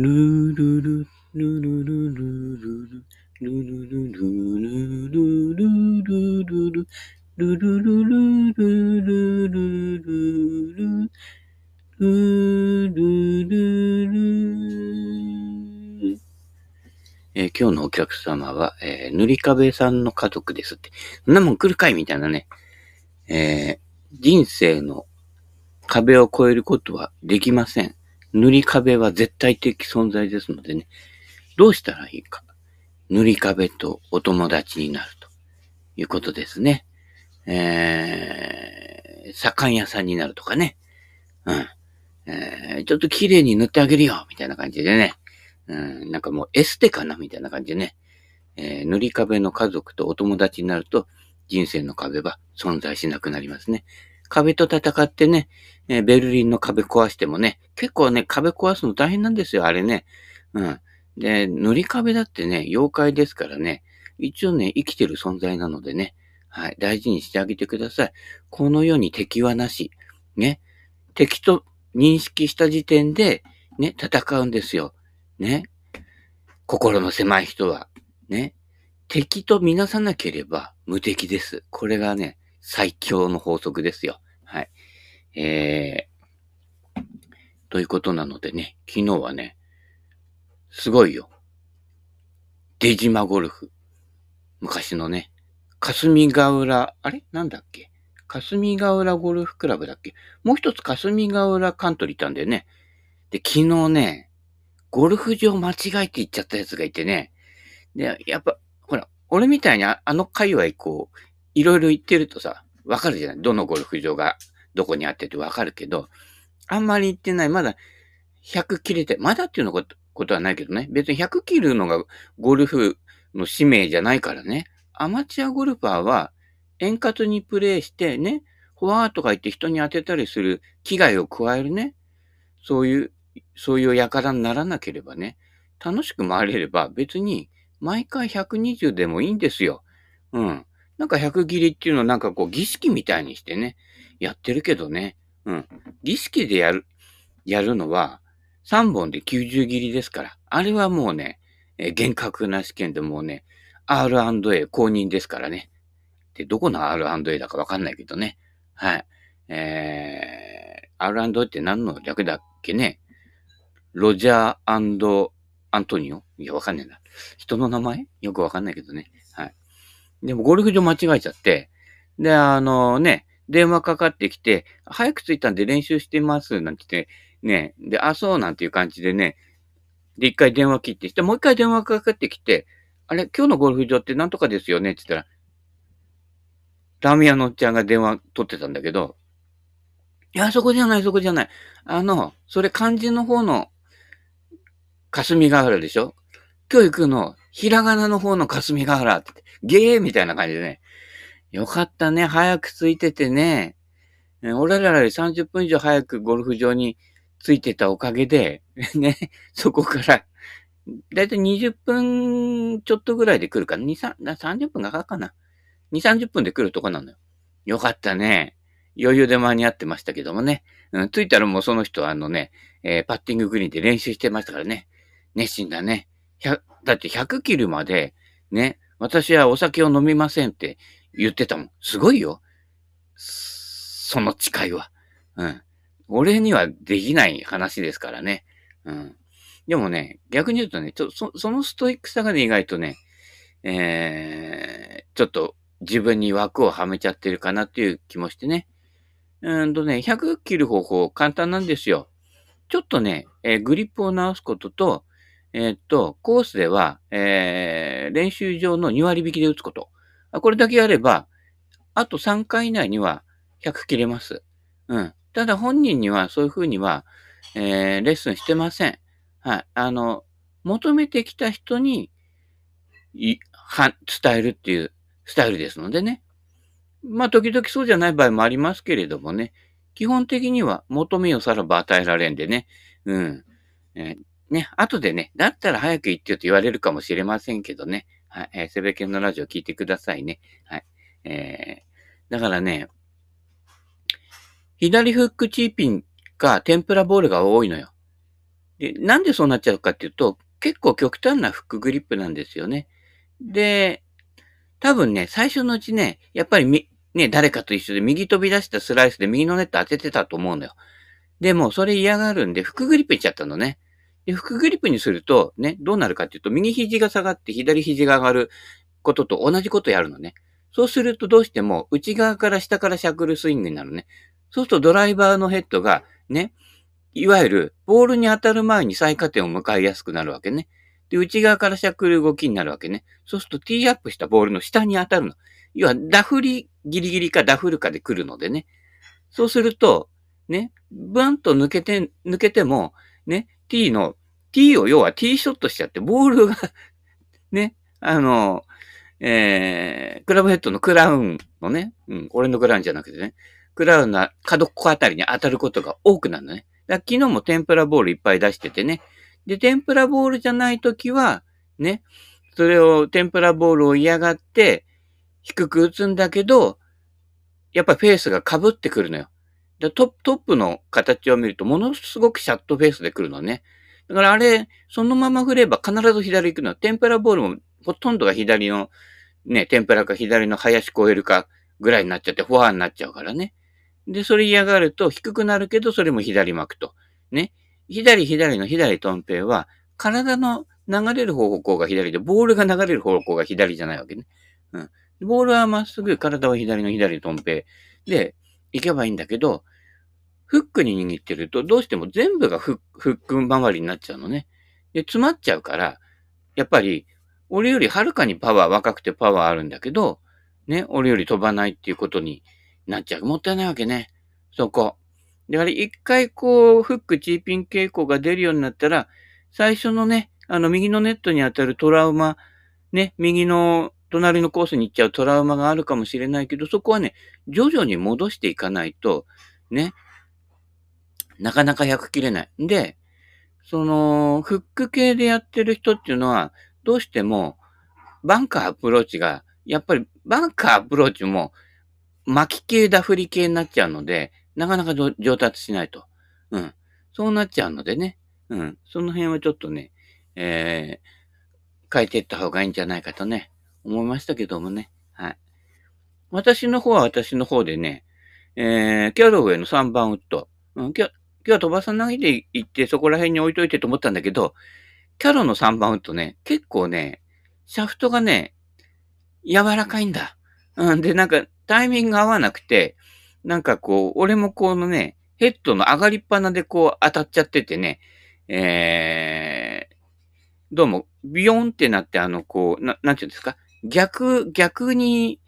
ルルル、ルルルルルル、ルルルルルルルルルルル、ルルルルルルルルル、ルルルルえー今日のお客様は、えー塗り壁さんの家族ですって。そんなもん来るかいみたいなね。えー人生の壁を越えることはできません。塗り壁は絶対的存在ですのでね。どうしたらいいか。塗り壁とお友達になるということですね。えー、左官屋さんになるとかね。うん。えー、ちょっと綺麗に塗ってあげるよみたいな感じでね。うん、なんかもうエステかなみたいな感じでね。えー塗り壁の家族とお友達になると、人生の壁は存在しなくなりますね。壁と戦ってね、えベルリンの壁壊してもね、結構ね、壁壊すの大変なんですよ、あれね。うん。で、塗り壁だってね、妖怪ですからね、一応ね、生きてる存在なのでね、はい、大事にしてあげてください。この世に敵はなし。ね。敵と認識した時点で、ね、戦うんですよ。ね。心の狭い人は。ね。敵とみなさなければ無敵です。これがね、最強の法則ですよ。はい。えー、ということなのでね、昨日はね、すごいよ。出島ゴルフ。昔のね、霞ヶ浦、あれ？なんだっけ？霞ヶ浦ゴルフクラブだっけ？もう一つ霞ヶ浦カントリー行ったんだよね。で、昨日ね、ゴルフ場間違えて行っちゃったやつがいてね。で、やっぱ、ほら、俺みたいにああの界隈こう、いろいろ行ってるとさ、わかるじゃない？どのゴルフ場がどこにあっててわかるけど、あんまり行ってない。まだ100切れて、まだっていうのことことはないけどね。別に100切るのがゴルフの使命じゃないからね。アマチュアゴルファーは円滑にプレーしてね、フォワーとか言って人に当てたりする危害を加えるね。そういう、そういう輩にならなければね、楽しく回れれば別に毎回120でもいいんですよ。うん。なんか100切りっていうのをなんかこう儀式みたいにしてね、やってるけどね。うん。儀式でやる、やるのは3本で90切りですから。あれはもうね、えー厳格な試験でもうね、R&A 公認ですからね。で、どこの R&A だかわかんないけどね。はい。えー、R&A って何の略だっけね？ロジャーアントニオ？いや、わかんないな。人の名前？よくわかんないけどね。はい。でも、ゴルフ場間違えちゃって、で、あのね、電話かかってきて、早く着いたんで練習してます、なんて言って、ね、で、あ、そう、なんていう感じでね、で、一回電話切って、して、もう一回電話かかってきて、あれ、今日のゴルフ場ってなんとかですよね？って言ったら、ラーメン屋のおっちゃんが電話取ってたんだけど、いや、そこじゃない、そこじゃない。あの、それ漢字の方の霞ヶ原でしょ？今日行くの、ひらがなの方の霞ヶ原って、ゲーみたいな感じでね。よかったね、早く着いててね。俺らより30分以上早くゴルフ場に着いてたおかげで、ね、そこから、だいたい20分ちょっとぐらいで来るかな。2、3、30分かかるかな。2、30分で来るとこなのよ。よかったね。余裕で間に合ってましたけどもね。うん、着いたらもうその人はあのね、えーパッティンググリーンで練習してましたからね。熱心だね。だって100切るまで、ね、私はお酒を飲みませんって言ってたもん。すごいよ。その誓いは。うん。俺にはできない話ですからね。うん。でもね、逆に言うとね、ちょそそのストイックさがね、意外とね、えー、ちょっと自分に枠をはめちゃってるかなっていう気もしてね。うんとね、100切る方法簡単なんですよ。ちょっとね、えーグリップを直すことと、えーっと、コースでは、えー練習場の2割引きで打つこと。これだけやれば、あと3回以内には100切れます。うん。ただ本人にはそういうふうには、えーレッスンしてません。はい。あの、求めてきた人に、い、は、伝えるっていうスタイルですのでね。まあ、時々そうじゃない場合もありますけれどもね。基本的には求めよさらば与えられんでね。うん。えーね、後でね、だったら早く行ってよと言われるかもしれませんけどね。はい。えー、セベケンのラジオ聞いてくださいね。はい。えー、だからね、左フックチーピンか天ぷらボールが多いのよ。で、なんでそうなっちゃうかっていうと、結構極端なフックグリップなんですよね。で、多分ね、最初のうちね、やっぱりみ、ね、誰かと一緒で右飛び出したスライスで右のネット当ててたと思うのよ。でも、それ嫌がるんで、フックグリップいっちゃったのね。で、フックグリップにすると、ね、どうなるかっていうと、右肘が下がって左肘が上がることと同じことやるのね。そうするとどうしても内側から下からシャクルスイングになるね。そうするとドライバーのヘッドがね、いわゆるボールに当たる前に最下点を迎えやすくなるわけね。で、内側からシャクル動きになるわけね。そうするとティーアップしたボールの下に当たるの。要はダフリギリギリかダフルかで来るのでね。そうすると、ね、ブワンと抜けて、抜けても、ね、T の、T を要は T ショットしちゃって、ボールが ね、あの、えー、クラブヘッドのクラウンのね、うん、俺のクラウンじゃなくてね、クラウンの角っこあたりに当たることが多くなるのね。だ昨日も天ぷらボールいっぱい出しててね。で、天ぷらボールじゃないときは、ね、それを、天ぷらボールを嫌がって、低く打つんだけど、やっぱフェースが被ってくるのよ。でトトップの形を見ると、ものすごくシャットフェースで来るのね。だからあれ、そのまま振れば必ず左行くのは。天ぷらボールもほとんどが左の、ね、天ぷらか左の林越えるかぐらいになっちゃって、フォアになっちゃうからね。で、それ嫌がると低くなるけど、それも左巻くと。ね。左左の左トンペイは、体の流れる方向が左で、ボールが流れる方向が左じゃないわけね。うん。ボールはまっすぐ、体は左の左トンペイで行けばいいんだけど、フックに握ってると、どうしても全部がフック周りになっちゃうのね。で、詰まっちゃうから、やっぱり、俺よりはるかにパワー若くてパワーあるんだけど、ね、俺より飛ばないっていうことになっちゃう。もったいないわけね。そこ。だから一回こう、フックチーピン傾向が出るようになったら、最初のね、あの、右のネットに当たるトラウマ、ね、右の隣のコースに行っちゃうトラウマがあるかもしれないけど、そこはね、徐々に戻していかないと、ね、なかなか100切れない。で、その、フック系でやってる人っていうのは、どうしても、バンカーアプローチが、やっぱりバンカーアプローチも、巻き系ダフリ系になっちゃうので、なかなか上達しないと。うん。そうなっちゃうのでね。うん。その辺はちょっとね、えー、変えていった方がいいんじゃないかとね、思いましたけどもね。はい。私の方は私の方でね、えー、キャロウェイの3番ウッド。うん、今日、今日は飛ばさないで行ってそこら辺に置いといてと思ったんだけど、キャロの3番ウッドね、結構ね、シャフトがね、柔らかいんだ。うん、で、なんか、タイミング合わなくて、なんかこう、俺もこのね、ヘッドの上がりっぱなでこう当たっちゃっててね、えー、どうも、ビヨンってなって、あの、こう、な、なんていうんですか？逆、逆に、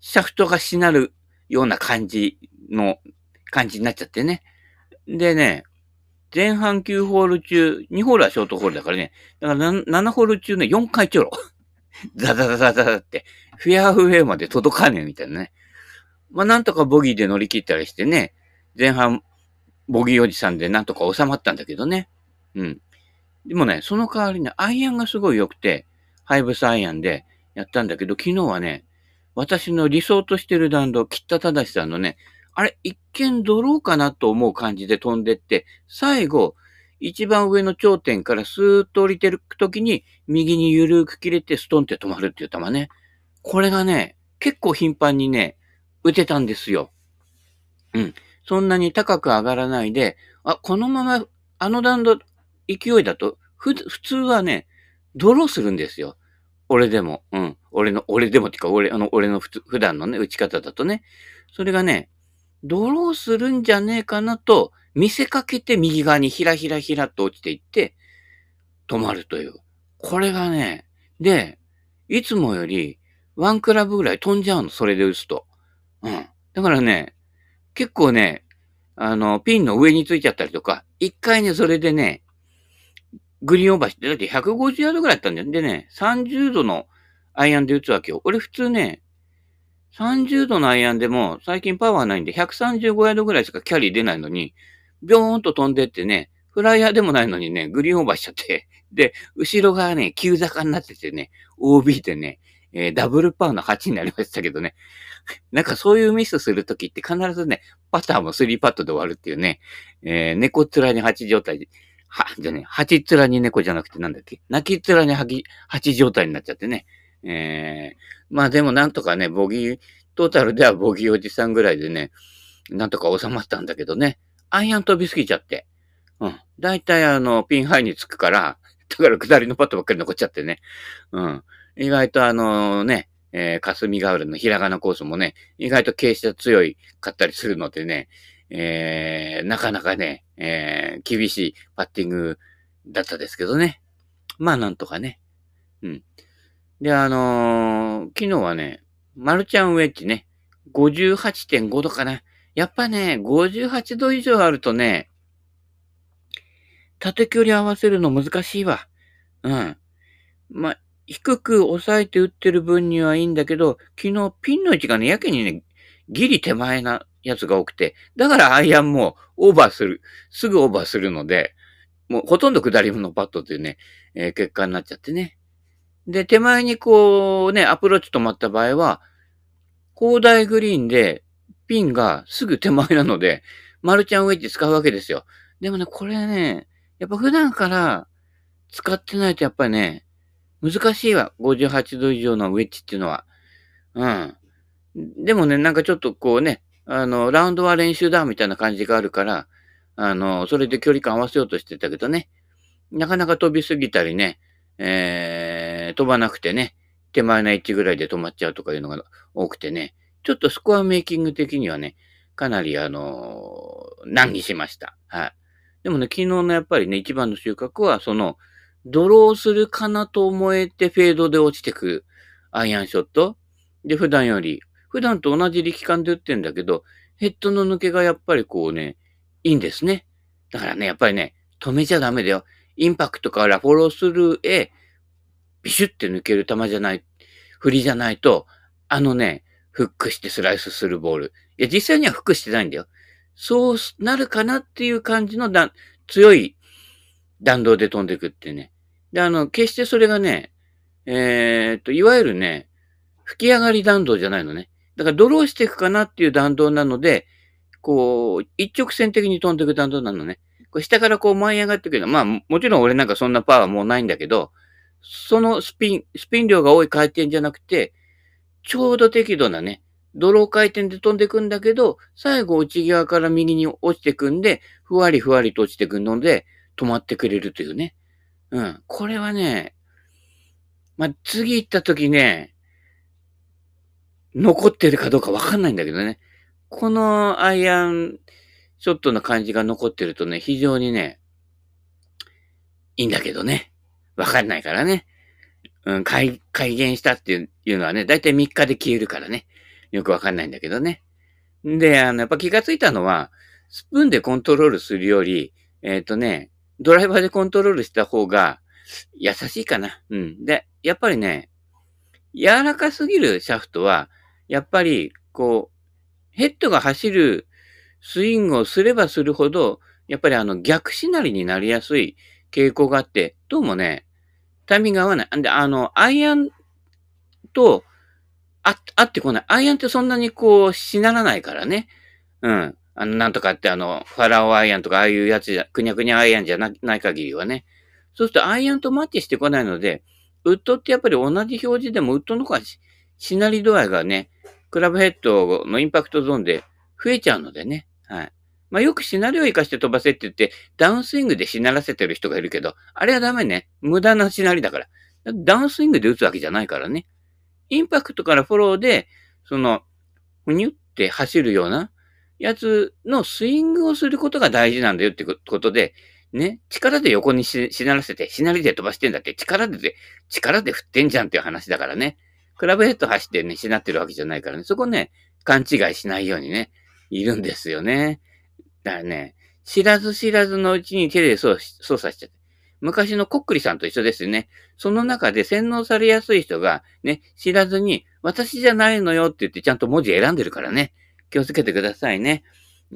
シャフトがしなるような感じの、感じになっちゃってね。でね、前半9ホール中、2ホールはショートホールだからね、だから 7, 7ホール中ね、4回ちょろ。ザザザザザって、フェアフェアまで届かねえみたいなね。まあ、なんとかボギーで乗り切ったりしてね、前半、ボギーおじさんでなんとか収まったんだけどね。うん。でもね、その代わりね、アイアンがすごい良くて、ハイブスアイアンでやったんだけど、昨日はね、私の理想としてる弾道、北田正さんのね、あれ、一見ドローかなと思う感じで飛んでって、最後、一番上の頂点からスーッと降りてる時に、右に緩く切れてストンって止まるっていう球ね。これがね、結構頻繁にね、打てたんですよ。うん。そんなに高く上がらないで、あ、このまま、あの弾道、勢いだと、ふ、普通はね、ドローするんですよ。俺でも。うん。俺の、俺でもっていうか、俺、あの、俺の普段のね、打ち方だとね。それがね、ドローするんじゃねえかなと見せかけて右側にひらひらひらと落ちていって止まるという。これがね、で、いつもよりワンクラブぐらい飛んじゃうの、それで打つと。うん。だからね、結構ね、あの、ピンの上についちゃったりとか、一回ね、それでね、グリーンオーバーして、だって150ヤードぐらいだったんだよ。でね、30度のアイアンで打つわけよ。俺普通ね、30度のアイアンでも最近パワーないんで135ヤードぐらいしかキャリー出ないのに、ビョーンと飛んでってね、フライヤーでもないのにね、グリーンオーバーしちゃって、で、後ろがね、急坂になっててね、OB でね、えー、ダブルパーの8になりましたけどね。なんかそういうミスするときって必ずね、パターも3パットで終わるっていうね、えー、猫面に8状態で、は、じゃね、八つらに猫じゃなくてなんだっけ泣きつらに八、八状態になっちゃってね。えー、まあでもなんとかね、ボギー、トータルではボギーおじさんぐらいでね、なんとか収まったんだけどね。アイアン飛びすぎちゃって。うん。だいたいあの、ピンハイにつくから、だから下りのパットばっかり残っちゃってね。うん。意外とあのね、えー、霞ヶ浦のひらがなコースもね、意外と傾斜強いかったりするのでね、えー、なかなかね、えー、厳しいパッティングだったですけどね。まあなんとかね。うん。で、あのー、昨日はね、マルちゃんウェッジね、58.5度かな。やっぱね、58度以上あるとね、縦距離合わせるの難しいわ。うん。ま、低く抑えて打ってる分にはいいんだけど、昨日ピンの位置がね、やけにね、ギリ手前なやつが多くて、だからアイアンもオーバーする、すぐオーバーするので、もうほとんど下りのパットっていうね、えー、結果になっちゃってね。で、手前にこうね、アプローチ止まった場合は、広大グリーンでピンがすぐ手前なので、マルチャンウェッジ使うわけですよ。でもね、これね、やっぱ普段から使ってないとやっぱりね、難しいわ。58度以上のウェッジっていうのは。うん。でもね、なんかちょっとこうね、あの、ラウンドは練習だみたいな感じがあるから、あの、それで距離感合わせようとしてたけどね、なかなか飛びすぎたりね、えー、飛ばなくてね、手前のエッジぐらいで止まっちゃうとかいうのが多くてね、ちょっとスコアメイキング的にはね、かなりあの難儀しました。はい。でもね、昨日のやっぱりね、一番の収穫は、その、ドローするかなと思えてフェードで落ちてくるアイアンショット。で、普段より、普段と同じ力感で打ってんだけど、ヘッドの抜けがやっぱりこうね、いいんですね。だからね、やっぱりね、止めちゃダメだよ。インパクトからフォロースルーへ、ビシュって抜ける球じゃない、振りじゃないと、あのね、フックしてスライスするボール。いや、実際にはフックしてないんだよ。そうなるかなっていう感じのだ強い弾道で飛んでくってね。で、あの、決してそれがね、えー、っと、いわゆるね、吹き上がり弾道じゃないのね。だからドローしていくかなっていう弾道なので、こう、一直線的に飛んでいく弾道なのね。これ下からこう舞い上がってくるの。まあ、もちろん俺なんかそんなパワーもうないんだけど、そのスピン、スピン量が多い回転じゃなくて、ちょうど適度なね、ドロー回転で飛んでくんだけど、最後内側から右に落ちてくんで、ふわりふわりと落ちてくるので、止まってくれるというね。うん。これはね、まあ、次行った時ね、残ってるかどうかわかんないんだけどね。このアイアンショットの感じが残ってるとね、非常にね、いいんだけどね。わかんないからね。うん、改、改元したっていうのはね、だいたい3日で消えるからね。よくわかんないんだけどね。で、あの、やっぱ気がついたのは、スプーンでコントロールするより、えっ、ー、とね、ドライバーでコントロールした方が優しいかな。うん。で、やっぱりね、柔らかすぎるシャフトは、やっぱり、こう、ヘッドが走るスイングをすればするほど、やっぱりあの逆しなりになりやすい傾向があって、どうもね、タイミング合わない。んで、あの、アイアンと、あ、あってこない。アイアンってそんなにこう、しならないからね。うん。あの、なんとかってあの、ファラオアイアンとかああいうやつじゃ、くにゃくにゃアイアンじゃなない限りはね。そうするとアイアンとマッチしてこないので、ウッドってやっぱり同じ表示でもウッドの方がしなり度合いがね、クラブヘッドのインパクトゾーンで増えちゃうのでね。はい。まあ、よくシナリオを活かして飛ばせって言って、ダウンスイングでしならせてる人がいるけど、あれはダメね。無駄なしなりだから。ダウンスイングで打つわけじゃないからね。インパクトからフォローで、その、ふにゅって走るようなやつのスイングをすることが大事なんだよってことで、ね、力で横にしならせて、しなりで飛ばしてんだって、力で、力で振ってんじゃんっていう話だからね。クラブヘッド走ってね、しなってるわけじゃないからね。そこね、勘違いしないようにね、いるんですよね。だからね、知らず知らずのうちに手で操作しちゃって。昔のコックリさんと一緒ですよね。その中で洗脳されやすい人が、ね、知らずに、私じゃないのよって言ってちゃんと文字選んでるからね。気をつけてくださいね。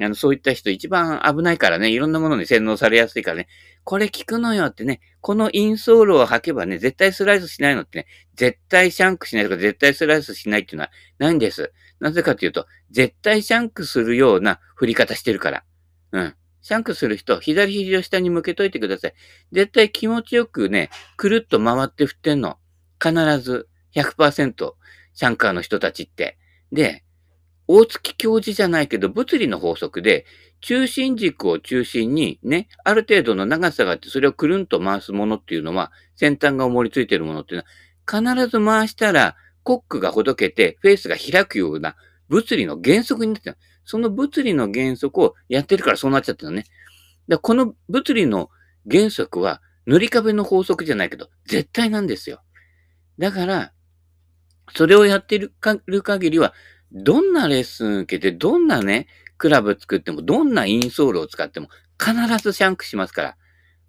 あの、そういった人一番危ないからね、いろんなものに洗脳されやすいからね、これ聞くのよってね、このインソールを履けばね、絶対スライスしないのってね、絶対シャンクしないとか絶対スライスしないっていうのはないんです。なぜかというと、絶対シャンクするような振り方してるから。うん。シャンクする人、左肘を下に向けといてください。絶対気持ちよくね、くるっと回って振ってんの。必ず100%、シャンカーの人たちって。で、大月教授じゃないけど、物理の法則で、中心軸を中心にね、ある程度の長さがあって、それをくるんと回すものっていうのは、先端が重りついてるものっていうのは、必ず回したら、コックがほどけて、フェースが開くような物理の原則になってる。その物理の原則をやってるからそうなっちゃったのね。だこの物理の原則は、塗り壁の法則じゃないけど、絶対なんですよ。だから、それをやってる限りは、どんなレッスン受けて、どんなね、クラブ作っても、どんなインソールを使っても、必ずシャンクしますから。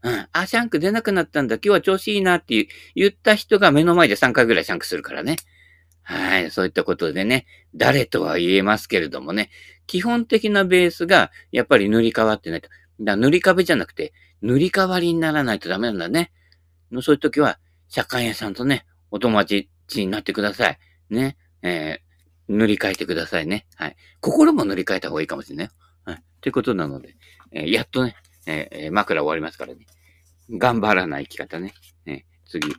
うん。あ、シャンク出なくなったんだ。今日は調子いいなって言った人が目の前で3回ぐらいシャンクするからね。はい。そういったことでね、誰とは言えますけれどもね、基本的なベースがやっぱり塗り替わってないと。だ塗り壁じゃなくて、塗り替わりにならないとダメなんだね。そういう時は、社会屋さんとね、お友達になってください。ね。えー、塗り替えてくださいね。はい。心も塗り替えた方がいいかもしれない。はい。ということなので、えー、やっとね、えー、枕終わりますからね。頑張らない生き方ね。え次。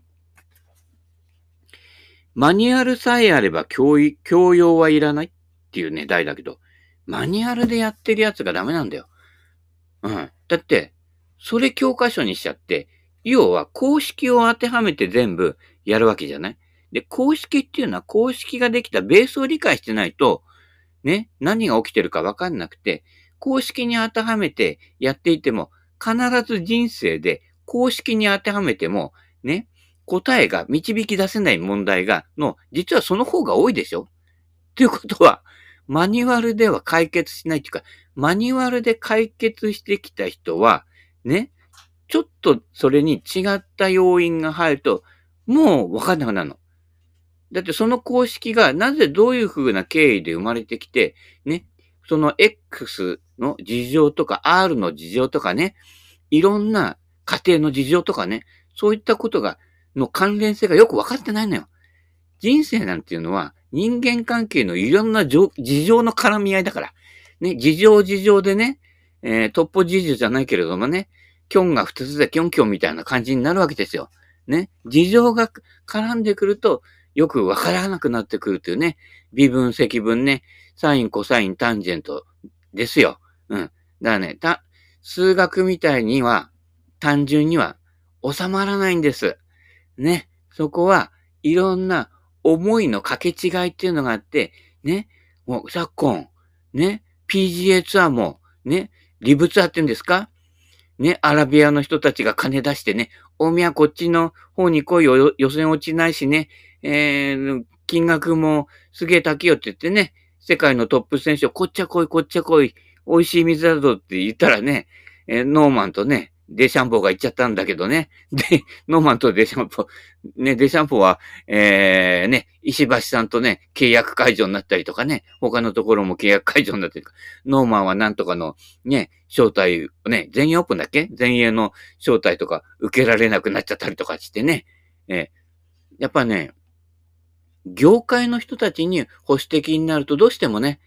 マニュアルさえあれば教教養はいらないっていうね、題だけど、マニュアルでやってるやつがダメなんだよ。うん。だって、それ教科書にしちゃって、要は公式を当てはめて全部やるわけじゃない？で、公式っていうのは公式ができたベースを理解してないと、ね、何が起きてるかわかんなくて、公式に当てはめてやっていても、必ず人生で公式に当てはめても、ね、答えが導き出せない問題が、の、実はその方が多いでしょ？ということは、マニュアルでは解決しないっていうか、マニュアルで解決してきた人は、ね、ちょっとそれに違った要因が入ると、もうわかんなくなるの。だってその公式がなぜどういう風な経緯で生まれてきて、ね、その X の事情とか R の事情とかね、いろんな家庭の事情とかね、そういったことが、の関連性がよくわかってないのよ。人生なんていうのは人間関係のいろんな事情の絡み合いだから。ね、事情事情でね、えー、トッポ事情じゃないけれどもね、キョンが二つでキョンキョンみたいな感じになるわけですよ。ね。事情が絡んでくると、よくわからなくなってくるというね。微分、積分ね。サイン、コサイン、タンジェントですよ。うん。だからね、た、数学みたいには、単純には収まらないんです。ね。そこはいろんな思いの掛け違いっていうのがあって、ね。もう昨今、ね。PGA ツアーも、ね。リブツアーって言うんですか？ね、アラビアの人たちが金出してね、大宮こっちの方に来いよ、予選落ちないしね、えー、金額もすげえ高いよって言ってね、世界のトップ選手をこっちゃ来い、こっちゃ来い、美味しい水だぞって言ったらね、えー、ノーマンとね、デシャンポーが行っちゃったんだけどね。で、ノーマンとデシャンポー、ね、デシャンポーは、えー、ね、石橋さんとね、契約解除になったりとかね、他のところも契約解除になったりとか、ノーマンはなんとかの、ね、招待、ね、全英オープンだっけ？全英の招待とか受けられなくなっちゃったりとかしてね、えー、やっぱね、業界の人たちに保守的になるとどうしてもね、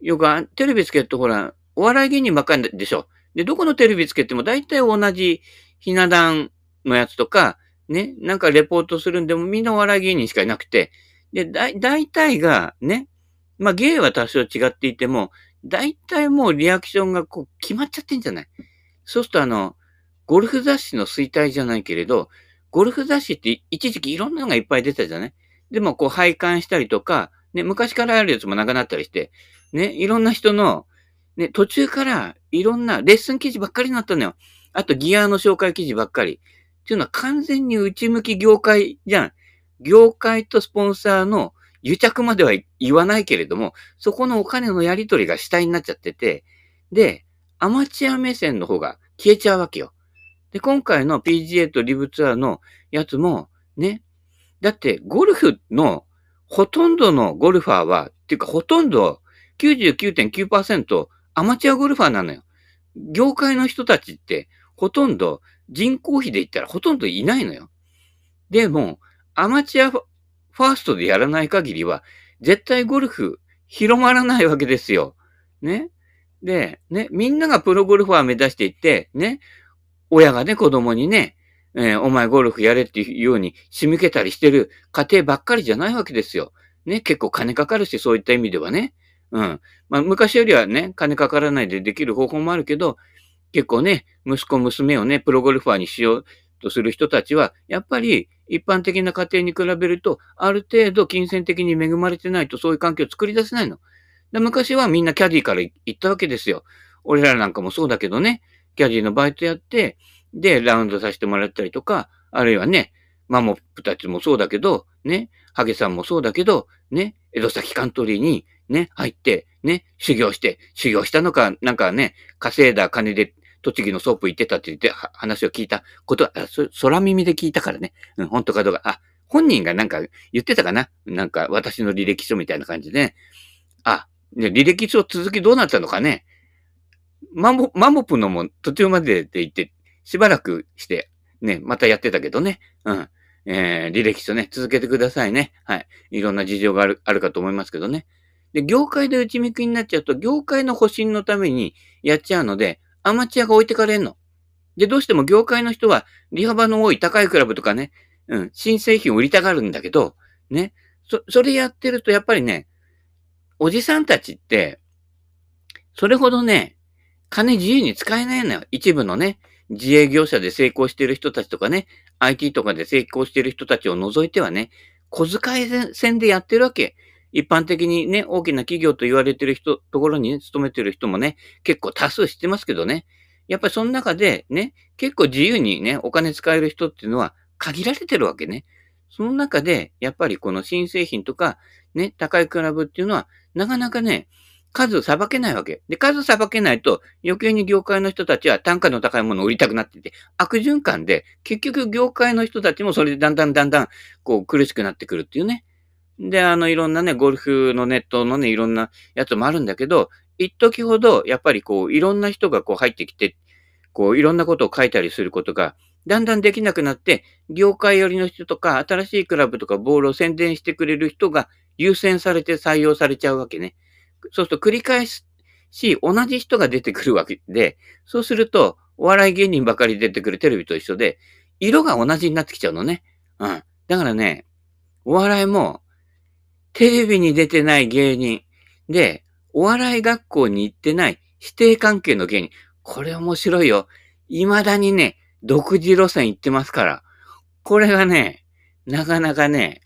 よくテレビつけるとほら、お笑い芸人ばっかりでしょ。で、どこのテレビつけても大体同じひな壇のやつとか、ね、なんかレポートするんでもみんなお笑い芸人しかいなくて、で、だ、大体がね、まあ芸は多少違っていても、大体もうリアクションがこう決まっちゃってんじゃない。そうするとあの、ゴルフ雑誌の衰退じゃないけれど、ゴルフ雑誌って一時期いろんなのがいっぱい出たじゃない。でもこう拝観したりとか、ね、昔からあるやつもなくなったりして、ね、いろんな人のね、途中からいろんなレッスン記事ばっかりになったのよ。あとギアの紹介記事ばっかり。っていうのは完全に内向き業界じゃん。業界とスポンサーの癒着までは言わないけれども、そこのお金のやり取りが主体になっちゃってて、で、アマチュア目線の方が消えちゃうわけよ。で、今回の PGA とリブツアーのやつも、ね。だって、ゴルフのほとんどのゴルファーは、っていうかほとんど99.9%アマチュアゴルファーなのよ。業界の人たちってほとんど人口比で言ったらほとんどいないのよ。でも、アマチュアファーストでやらない限りは、絶対ゴルフ広まらないわけですよ。ね。で、ね、みんながプロゴルファー目指していって、ね、親がね、子供にね、えー、お前ゴルフやれっていうように仕向けたりしてる家庭ばっかりじゃないわけですよ。ね、結構金かかるし、そういった意味ではね。うん。まあ、昔よりはね、金かからないでできる方法もあるけど、結構ね、息子、娘をね、プロゴルファーにしようとする人たちは、やっぱり一般的な家庭に比べると、ある程度金銭的に恵まれてないとそういう環境を作り出せないの。で昔はみんなキャディーから行ったわけですよ。俺らなんかもそうだけどね、キャディーのバイトやって、で、ラウンドさせてもらったりとか、あるいはね、マモップたちもそうだけど、ね、ハゲさんもそうだけど、ね、江戸崎カントリーにね、入って、ね、修行して、修行したのか、なんかね、稼いだ金で栃木のソープ行ってたって言って話を聞いたことは、空耳で聞いたからね。うん、本当かどうか。あ、本人がなんか言ってたかななんか私の履歴書みたいな感じでね。あ、ね、履歴書続きどうなったのかね。マモ、マモプのも途中までで言って、しばらくして、ね、またやってたけどね。うん。えー、履歴書ね、続けてくださいね。はい。いろんな事情がある、あるかと思いますけどね。で、業界で内向きになっちゃうと、業界の保身のためにやっちゃうので、アマチュアが置いてかれんの。で、どうしても業界の人は、利幅の多い高いクラブとかね、うん、新製品を売りたがるんだけど、ね、そ、それやってるとやっぱりね、おじさんたちって、それほどね、金自由に使えないのよ。一部のね、自営業者で成功してる人たちとかね、IT とかで成功してる人たちを除いてはね、小遣い戦でやってるわけ。一般的にね、大きな企業と言われてる人、ところにね、勤めてる人もね、結構多数知ってますけどね。やっぱりその中でね、結構自由にね、お金使える人っていうのは限られてるわけね。その中で、やっぱりこの新製品とか、ね、高いクラブっていうのは、なかなかね、数さばけないわけ。で、数さばけないと、余計に業界の人たちは単価の高いものを売りたくなってて、悪循環で、結局業界の人たちもそれでだんだんだんだん、こう苦しくなってくるっていうね。で、あの、いろんなね、ゴルフのネットのね、いろんなやつもあるんだけど、一時ほど、やっぱりこう、いろんな人がこう入ってきて、こう、いろんなことを書いたりすることが、だんだんできなくなって、業界寄りの人とか、新しいクラブとかボールを宣伝してくれる人が優先されて採用されちゃうわけね。そうすると繰り返し、同じ人が出てくるわけで、そうすると、お笑い芸人ばかり出てくるテレビと一緒で、色が同じになってきちゃうのね。うん。だからね、お笑いも、テレビに出てない芸人で、お笑い学校に行ってない指定関係の芸人。これ面白いよ。未だにね、独自路線行ってますから。これがね、なかなかね、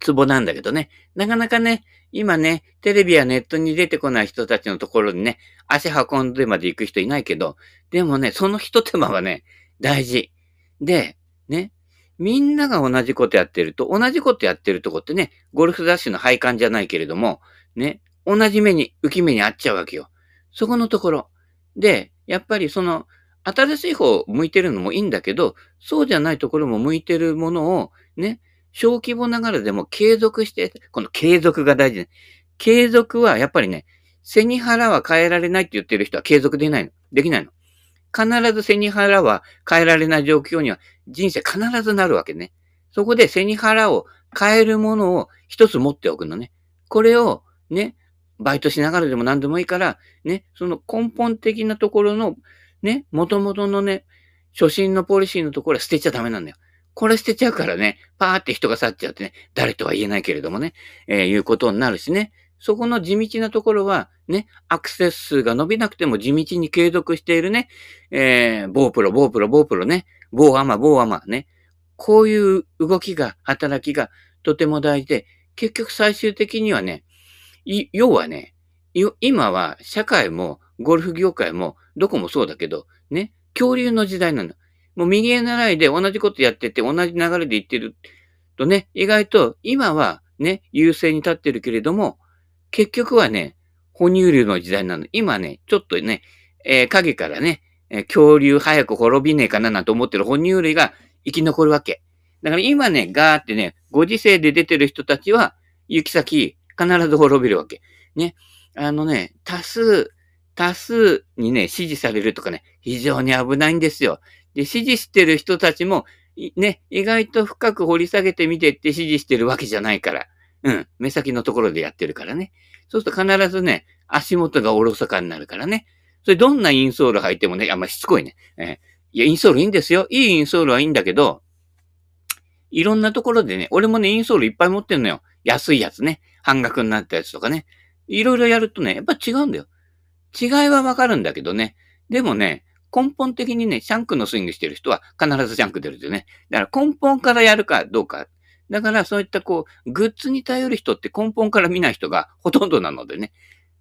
ツボなんだけどね。なかなかね、今ね、テレビやネットに出てこない人たちのところにね、足運んでまで行く人いないけど、でもね、その一手間はね、大事。で、ね、みんなが同じことやってると、同じことやってるとこってね、ゴルフ雑誌の配管じゃないけれども、ね、同じ目に、浮き目にあっちゃうわけよ。そこのところ。で、やっぱりその、新しい方を向いてるのもいいんだけど、そうじゃないところも向いてるものを、ね、小規模ながらでも継続して、この継続が大事ね。継続はやっぱりね、背に腹は変えられないって言ってる人は継続できないの。できないの。必ず背に腹は変えられない状況には人生必ずなるわけね。そこで背に腹を変えるものを一つ持っておくのね。これをね、バイトしながらでも何でもいいから、ね、その根本的なところの、ね、元々のね、初心のポリシーのところは捨てちゃダメなんだよ。これ捨てちゃうからね、パーって人が去っちゃってね、誰とは言えないけれどもね、えー、いうことになるしね。そこの地道なところは、ね、アクセス数が伸びなくても地道に継続しているね、えー、ボープロ、ボープロ、ボープロね、ボーアマ、ボーアマね、こういう動きが、働きがとても大事で、結局最終的にはね、要はね、今は社会もゴルフ業界もどこもそうだけど、ね、恐竜の時代なの。もう右へ倣いで同じことやってて同じ流れで行ってるとね、意外と今はね、優勢に立ってるけれども、結局はね、哺乳類の時代なの。今ね、ちょっとね、えー、影からね、え、恐竜早く滅びねえかななんて思ってる哺乳類が生き残るわけ。だから今ね、ガーってね、ご時世で出てる人たちは、行き先、必ず滅びるわけ。ね。あのね、多数、多数にね、支持されるとかね、非常に危ないんですよ。で、支持してる人たちも、ね、意外と深く掘り下げてみてって支持してるわけじゃないから。うん。目先のところでやってるからね。そうすると必ずね、足元がおろそかになるからね。それどんなインソール履いてもね、あんましつこいね。えー、いや、インソールいいんですよ。いいインソールはいいんだけど、いろんなところでね、俺もね、インソールいっぱい持ってんのよ。安いやつね。半額になったやつとかね。いろいろやるとね、やっぱ違うんだよ。違いはわかるんだけどね。でもね、根本的にね、シャンクのスイングしてる人は必ずシャンク出るんでね。だから根本からやるかどうか。だからそういったこう、グッズに頼る人って根本から見ない人がほとんどなのでね。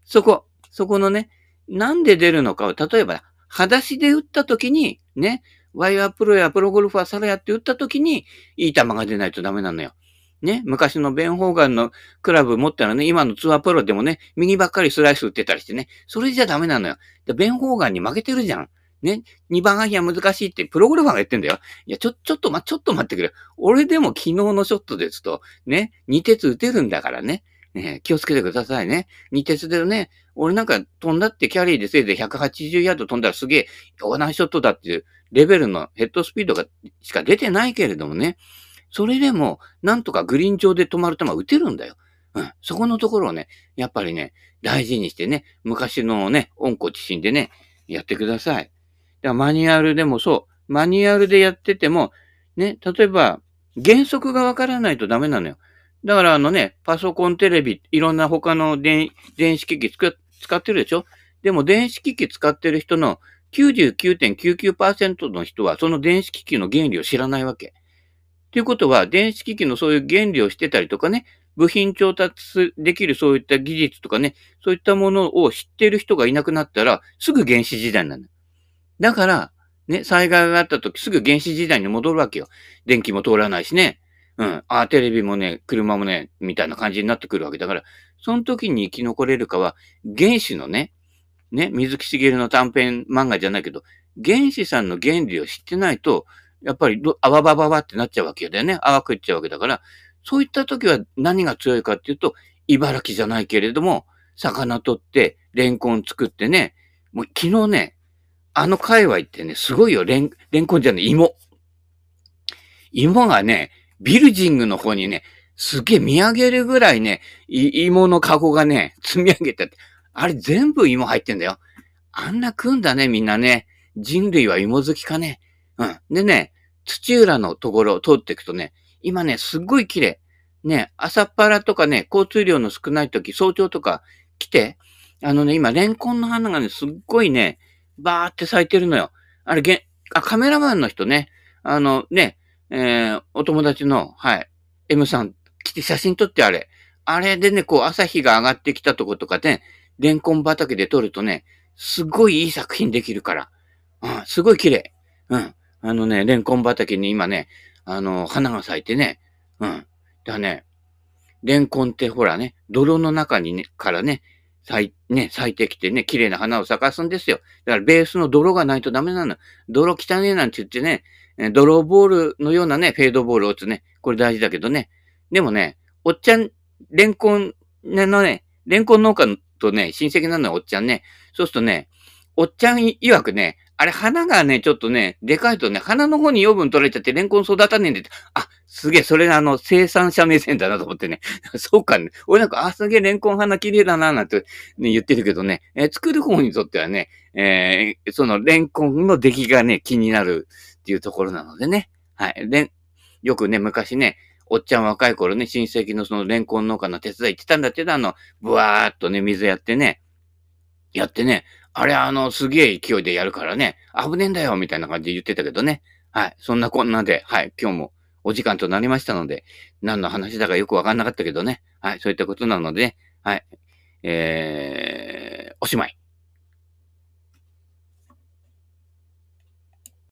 そこ、そこのね、なんで出るのかを、例えば、裸足で打った時に、ね、ワイヤープロやプロゴルファーサラヤって打った時に、いい球が出ないとダメなのよ。ね、昔のベン・ホーガンのクラブ持ったらね、今のツアープロでもね、右ばっかりスライス打ってたりしてね、それじゃダメなのよ。ベン・ホーガンに負けてるじゃん。ね、2番アイアン難しいってプロゴルファーが言ってんだよ。いや、ちょ、ちょっとま、ちょっと待ってくれ。俺でも昨日のショットですと、ね、2鉄打てるんだからね。ね気をつけてくださいね。2鉄でね、俺なんか飛んだってキャリーでせいぜい180ヤード飛んだらすげえ、オーナーショットだっていうレベルのヘッドスピードがしか出てないけれどもね。それでも、なんとかグリーン上で止まる球打てるんだよ。うん。そこのところをね、やっぱりね、大事にしてね、昔のね、温故知新でね、やってください。だからマニュアルでもそう。マニュアルでやってても、ね、例えば、原則がわからないとダメなのよ。だからあのね、パソコン、テレビ、いろんな他の電子機器使ってるでしょ？でも電子機器使ってる人の99.99%の人はその電子機器の原理を知らないわけ。ということは、電子機器のそういう原理をしてたりとかね、部品調達できるそういった技術とかね、そういったものを知ってる人がいなくなったら、すぐ原始時代になの。だだから、ね、災害があった時すぐ原始時代に戻るわけよ。電気も通らないしね。うん。ああ、テレビもね、車もね、みたいな感じになってくるわけだから、その時に生き残れるかは、原子のね、ね、水木しげるの短編漫画じゃないけど、原子さんの原理を知ってないと、やっぱり、あわばばばってなっちゃうわけだよね。淡くいっちゃうわけだから、そういった時は何が強いかっていうと、茨城じゃないけれども、魚取って、レンコン作ってね、もう昨日ね、あの界隈ってね、すごいよ、レン、レンコンじゃない、芋。芋がね、ビルジングの方にね、すげえ見上げるぐらいね、芋のカゴがね、積み上げてあれ全部芋入ってんだよ。あんな食うんだね、みんなね。人類は芋好きかね。うん。でね、土浦のところを通っていくとね、今ね、すっごい綺麗。ね、朝っぱらとかね、交通量の少ない時、早朝とか来て、あのね、今、レンコンの花がね、すっごいね、バーって咲いてるのよ。あれ、げあ、カメラマンの人ね、あのね、えー、お友達の、はい、M さん来て写真撮ってあれ。あれでね、こう朝日が上がってきたとことかね、レンコン畑で撮るとね、すごいいい作品できるから。うん、すごい綺麗。うん。あのね、レンコン畑に今ね、あの、花が咲いてね、うん。だね、レンコンってほらね、泥の中にね、からね、咲い、ね、咲いてきてね、綺麗な花を咲かすんですよ。だからベースの泥がないとダメなの。泥汚ねえなんて言ってね、泥ボールのようなね、フェードボールを打つね。これ大事だけどね。でもね、おっちゃん、レンコンのね、レンコン農家とね、親戚なのよ、おっちゃんね。そうするとね、おっちゃん曰くね、あれ、花がね、ちょっとね、でかいとね、花の方に養分取られちゃって、レンコン育たねえんで、あ、すげえ、それがあの、生産者目線だなと思ってね。そうかね。俺なんか、あ、すげえ、レンコン花綺麗だな、なんて、ね、言ってるけどね、えー、作る方にとってはね、えー、その、レンコンの出来がね、気になるっていうところなのでね。はい。レン、よくね、昔ね、おっちゃん若い頃ね、親戚のそのレンコン農家の手伝い行ってたんだってあの、ブワーっとね、水やってね、やってね、あれあの、すげえ勢いでやるからね、危ねえんだよ、みたいな感じで言ってたけどね。はい。そんなこんなで、はい。今日もお時間となりましたので、何の話だかよくわかんなかったけどね。はい。そういったことなので、はい。えー、おしまい。